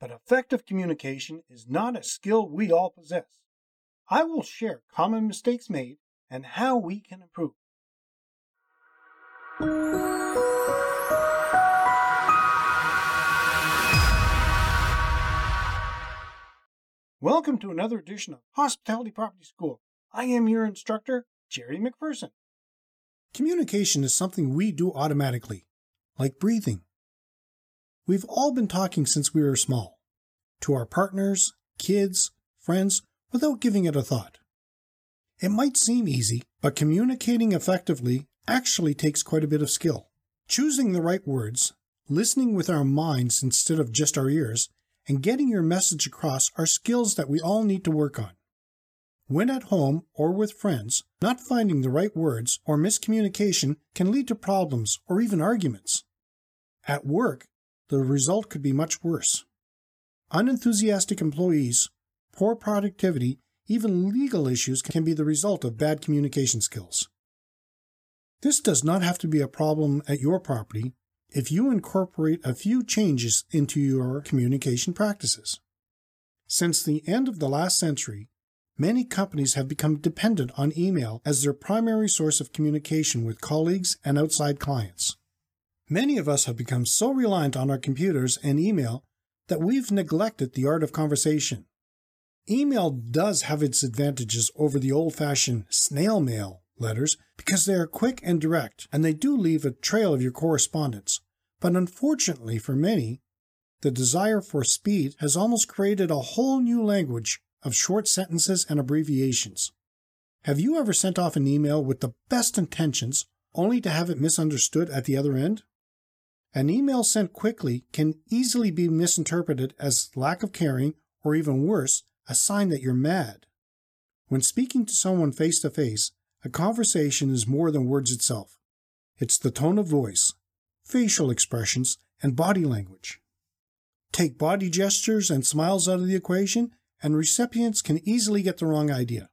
but effective communication is not a skill we all possess. I will share common mistakes made and how we can improve. Welcome to another edition of Hospitality Property School. I am your instructor, Jerry McPherson. Communication is something we do automatically, like breathing. We've all been talking since we were small, to our partners, kids, friends, without giving it a thought. It might seem easy, but communicating effectively actually takes quite a bit of skill. Choosing the right words, listening with our minds instead of just our ears, and getting your message across are skills that we all need to work on. When at home or with friends, not finding the right words or miscommunication can lead to problems or even arguments. At work, the result could be much worse. Unenthusiastic employees, poor productivity, even legal issues can be the result of bad communication skills. This does not have to be a problem at your property if you incorporate a few changes into your communication practices. Since the end of the last century, many companies have become dependent on email as their primary source of communication with colleagues and outside clients. Many of us have become so reliant on our computers and email that we've neglected the art of conversation. Email does have its advantages over the old fashioned snail mail letters because they are quick and direct and they do leave a trail of your correspondence. But unfortunately for many, the desire for speed has almost created a whole new language of short sentences and abbreviations. Have you ever sent off an email with the best intentions only to have it misunderstood at the other end? An email sent quickly can easily be misinterpreted as lack of caring or even worse, a sign that you're mad. When speaking to someone face to face, a conversation is more than words itself. It's the tone of voice, facial expressions, and body language. Take body gestures and smiles out of the equation, and recipients can easily get the wrong idea,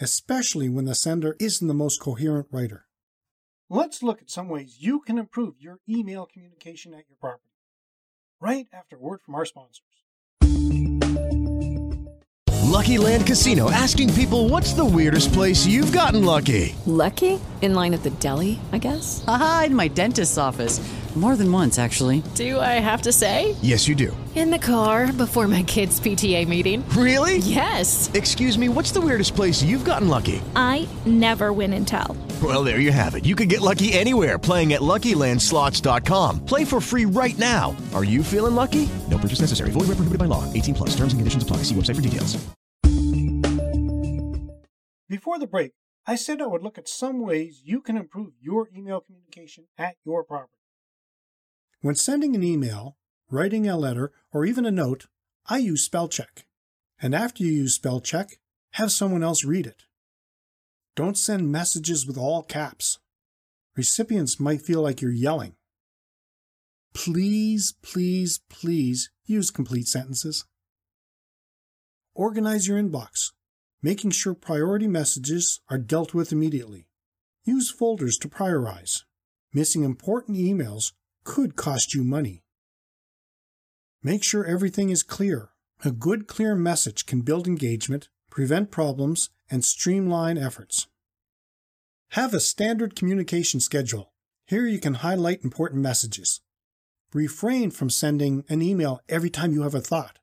especially when the sender isn't the most coherent writer. Let's look at some ways you can improve your email communication at your property. Right after a word from our sponsors. Lucky Land Casino asking people what's the weirdest place you've gotten lucky? Lucky? In line at the deli, I guess? Aha, in my dentist's office. More than once, actually. Do I have to say? Yes, you do. In the car before my kids' PTA meeting. Really? Yes. Excuse me, what's the weirdest place you've gotten lucky? I never win and tell. Well, there you have it. You can get lucky anywhere playing at LuckyLandSlots.com. Play for free right now. Are you feeling lucky? No purchase necessary. Void where prohibited by law. 18 plus. Terms and conditions apply. See website for details. Before the break, I said I would look at some ways you can improve your email communication at your property. When sending an email, writing a letter, or even a note, I use spell check. And after you use spell check, have someone else read it. Don't send messages with all caps. Recipients might feel like you're yelling. Please, please, please use complete sentences. Organize your inbox, making sure priority messages are dealt with immediately. Use folders to prioritize. Missing important emails could cost you money. Make sure everything is clear. A good, clear message can build engagement, prevent problems, and streamline efforts. Have a standard communication schedule. Here you can highlight important messages. Refrain from sending an email every time you have a thought.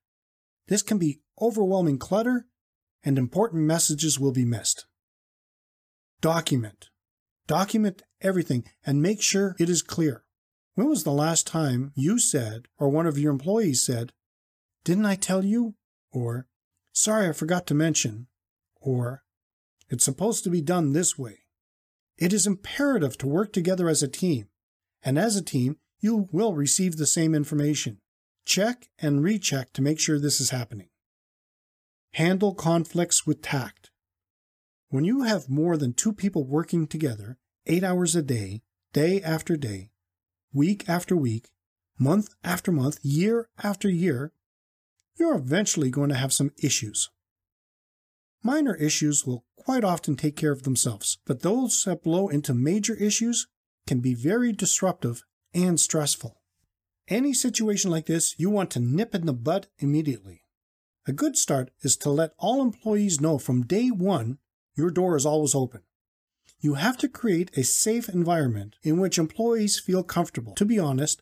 This can be overwhelming clutter, and important messages will be missed. Document. Document everything and make sure it is clear. When was the last time you said, or one of your employees said, Didn't I tell you? Or, Sorry, I forgot to mention. Or, It's supposed to be done this way. It is imperative to work together as a team, and as a team, you will receive the same information. Check and recheck to make sure this is happening. Handle conflicts with tact. When you have more than two people working together, eight hours a day, day after day, week after week, month after month, year after year, you're eventually going to have some issues. Minor issues will quite often take care of themselves, but those that blow into major issues can be very disruptive and stressful. Any situation like this, you want to nip in the bud immediately. A good start is to let all employees know from day one your door is always open. You have to create a safe environment in which employees feel comfortable, to be honest,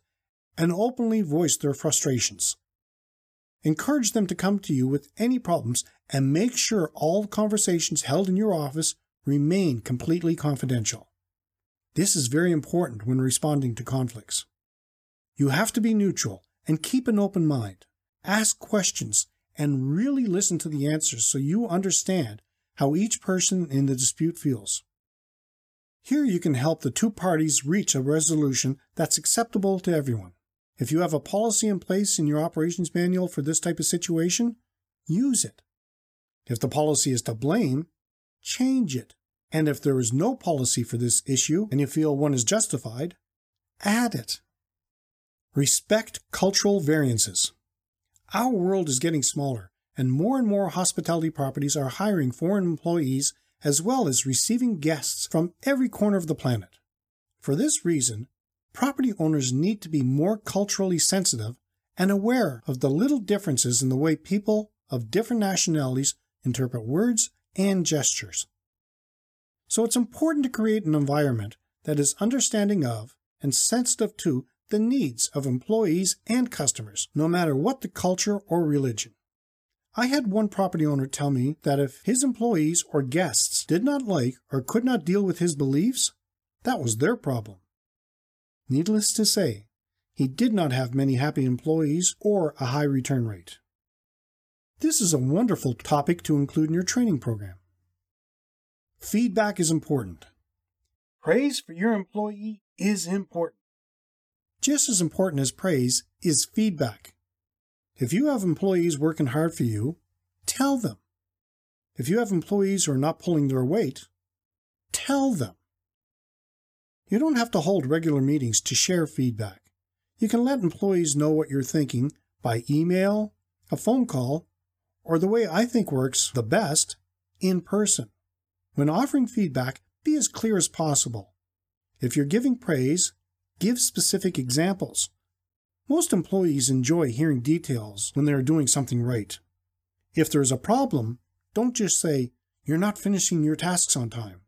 and openly voice their frustrations. Encourage them to come to you with any problems and make sure all conversations held in your office remain completely confidential. This is very important when responding to conflicts. You have to be neutral and keep an open mind. Ask questions and really listen to the answers so you understand how each person in the dispute feels. Here you can help the two parties reach a resolution that's acceptable to everyone. If you have a policy in place in your operations manual for this type of situation, use it. If the policy is to blame, change it. And if there is no policy for this issue and you feel one is justified, add it. Respect cultural variances. Our world is getting smaller, and more and more hospitality properties are hiring foreign employees as well as receiving guests from every corner of the planet. For this reason, property owners need to be more culturally sensitive and aware of the little differences in the way people of different nationalities interpret words and gestures. So it's important to create an environment that is understanding of and sensitive to the needs of employees and customers, no matter what the culture or religion. I had one property owner tell me that if his employees or guests did not like or could not deal with his beliefs, that was their problem. Needless to say, he did not have many happy employees or a high return rate. This is a wonderful topic to include in your training program. Feedback is important. Praise for your employee is important. Just as important as praise is feedback. If you have employees working hard for you, tell them. If you have employees who are not pulling their weight, tell them. You don't have to hold regular meetings to share feedback. You can let employees know what you're thinking by email, a phone call, or the way I think works the best, in person. When offering feedback, be as clear as possible. If you're giving praise, Give specific examples. Most employees enjoy hearing details when they are doing something right. If there is a problem, don't just say, You're not finishing your tasks on time.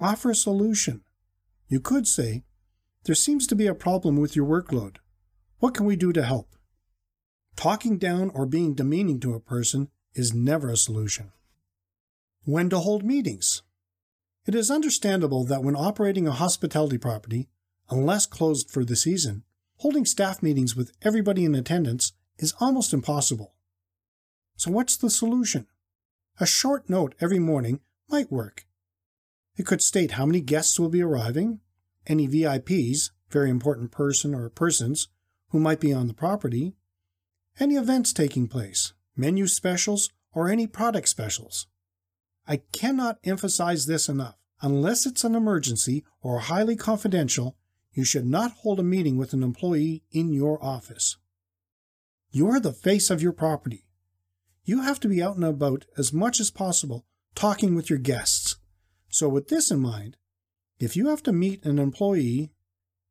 Offer a solution. You could say, There seems to be a problem with your workload. What can we do to help? Talking down or being demeaning to a person is never a solution. When to hold meetings. It is understandable that when operating a hospitality property, unless closed for the season, holding staff meetings with everybody in attendance is almost impossible. So, what's the solution? A short note every morning might work. It could state how many guests will be arriving, any VIPs, very important person or persons, who might be on the property, any events taking place, menu specials, or any product specials. I cannot emphasize this enough. Unless it's an emergency or highly confidential, you should not hold a meeting with an employee in your office. You are the face of your property. You have to be out and about as much as possible talking with your guests. So, with this in mind, if you have to meet an employee,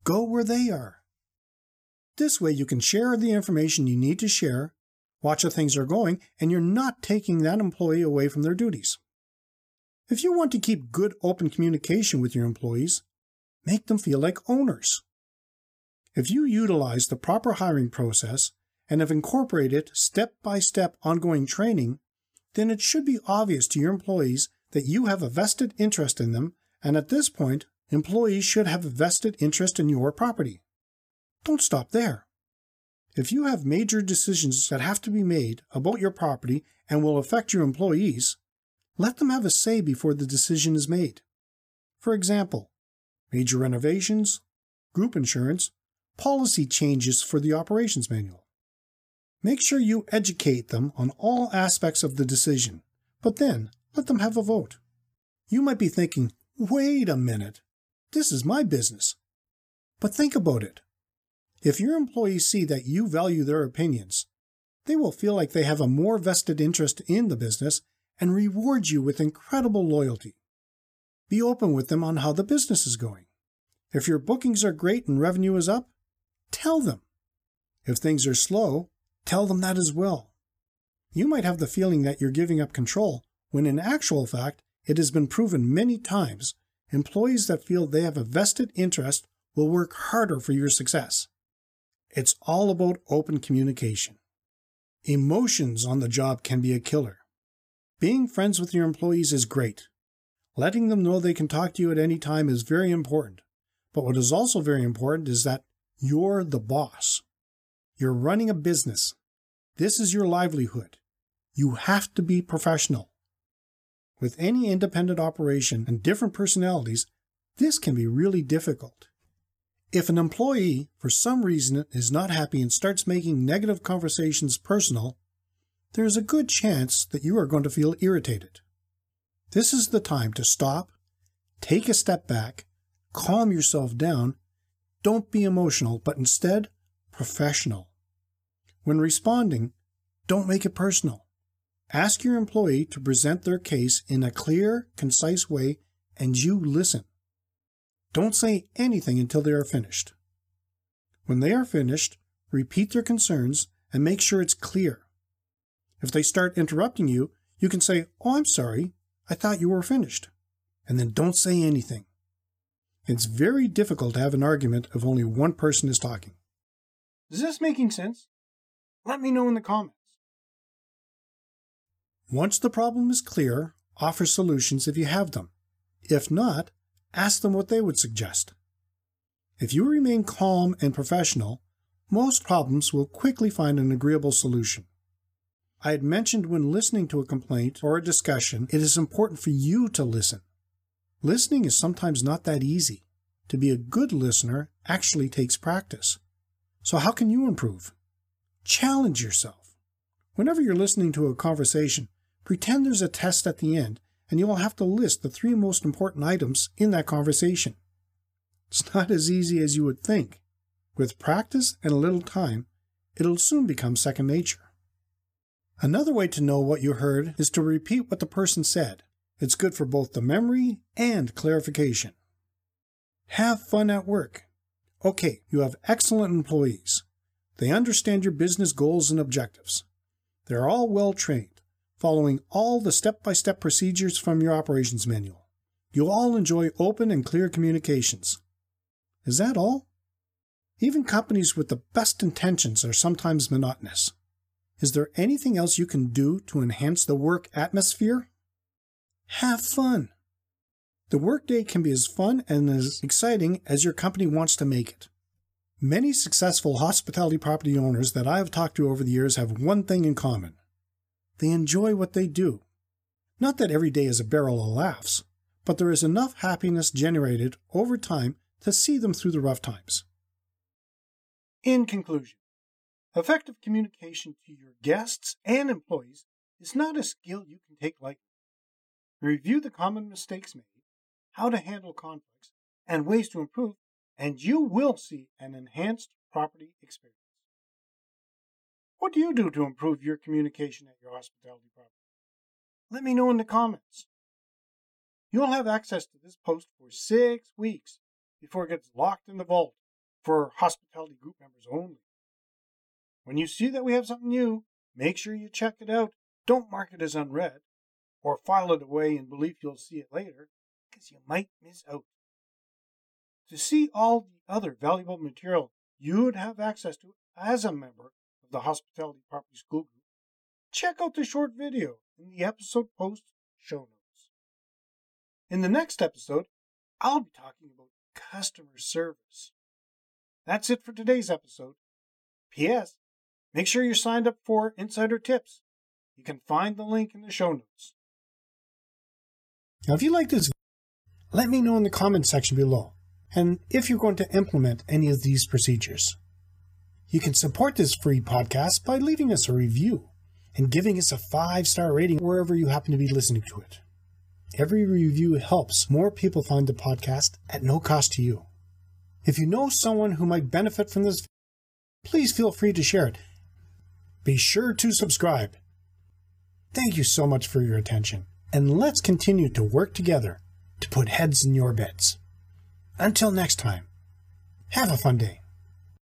go where they are. This way, you can share the information you need to share, watch how things are going, and you're not taking that employee away from their duties. If you want to keep good open communication with your employees, Make them feel like owners. If you utilize the proper hiring process and have incorporated step by step ongoing training, then it should be obvious to your employees that you have a vested interest in them, and at this point, employees should have a vested interest in your property. Don't stop there. If you have major decisions that have to be made about your property and will affect your employees, let them have a say before the decision is made. For example, major renovations, group insurance, policy changes for the operations manual. Make sure you educate them on all aspects of the decision, but then let them have a vote. You might be thinking, wait a minute, this is my business. But think about it. If your employees see that you value their opinions, they will feel like they have a more vested interest in the business and reward you with incredible loyalty. Be open with them on how the business is going. If your bookings are great and revenue is up, tell them. If things are slow, tell them that as well. You might have the feeling that you're giving up control, when in actual fact, it has been proven many times employees that feel they have a vested interest will work harder for your success. It's all about open communication. Emotions on the job can be a killer. Being friends with your employees is great. Letting them know they can talk to you at any time is very important. But what is also very important is that you're the boss. You're running a business. This is your livelihood. You have to be professional. With any independent operation and different personalities, this can be really difficult. If an employee, for some reason, is not happy and starts making negative conversations personal, there is a good chance that you are going to feel irritated. This is the time to stop, take a step back, calm yourself down. Don't be emotional, but instead, professional. When responding, don't make it personal. Ask your employee to present their case in a clear, concise way, and you listen. Don't say anything until they are finished. When they are finished, repeat their concerns and make sure it's clear. If they start interrupting you, you can say, Oh, I'm sorry, I thought you were finished. And then don't say anything. It's very difficult to have an argument if only one person is talking. Is this making sense? Let me know in the comments. Once the problem is clear, offer solutions if you have them. If not, ask them what they would suggest. If you remain calm and professional, most problems will quickly find an agreeable solution. I had mentioned when listening to a complaint or a discussion, it is important for you to listen. Listening is sometimes not that easy. To be a good listener actually takes practice. So, how can you improve? Challenge yourself. Whenever you're listening to a conversation, pretend there's a test at the end and you will have to list the three most important items in that conversation. It's not as easy as you would think. With practice and a little time, it'll soon become second nature. Another way to know what you heard is to repeat what the person said. It's good for both the memory and clarification. Have fun at work. Okay, you have excellent employees. They understand your business goals and objectives. They're all well trained following all the step by step procedures from your operations manual. You'll all enjoy open and clear communications. Is that all? Even companies with the best intentions are sometimes monotonous. Is there anything else you can do to enhance the work atmosphere? Have fun. The workday can be as fun and as exciting as your company wants to make it. Many successful hospitality property owners that I have talked to over the years have one thing in common they enjoy what they do. Not that every day is a barrel of laughs, but there is enough happiness generated over time to see them through the rough times. In conclusion, effective communication to your guests and employees is not a skill you can take lightly. Review the common mistakes made, how to handle conflicts, and ways to improve, and you will see an enhanced property experience. What do you do to improve your communication at your hospitality property? Let me know in the comments. You'll have access to this post for six weeks before it gets locked in the vault for hospitality group members only. When you see that we have something new, make sure you check it out. Don't mark it as unread or file it away in belief you'll see it later because you might miss out. To see all the other valuable material you would have access to as a member of the Hospitality Property School Group, check out the short video in the episode post show notes. In the next episode, I'll be talking about customer service. That's it for today's episode. P.S. Make sure you're signed up for Insider Tips. You can find the link in the show notes. Now, if you like this, let me know in the comments section below, and if you're going to implement any of these procedures. You can support this free podcast by leaving us a review and giving us a five star rating wherever you happen to be listening to it. Every review helps more people find the podcast at no cost to you. If you know someone who might benefit from this, please feel free to share it. Be sure to subscribe. Thank you so much for your attention, and let's continue to work together to put heads in your beds. Until next time, have a fun day.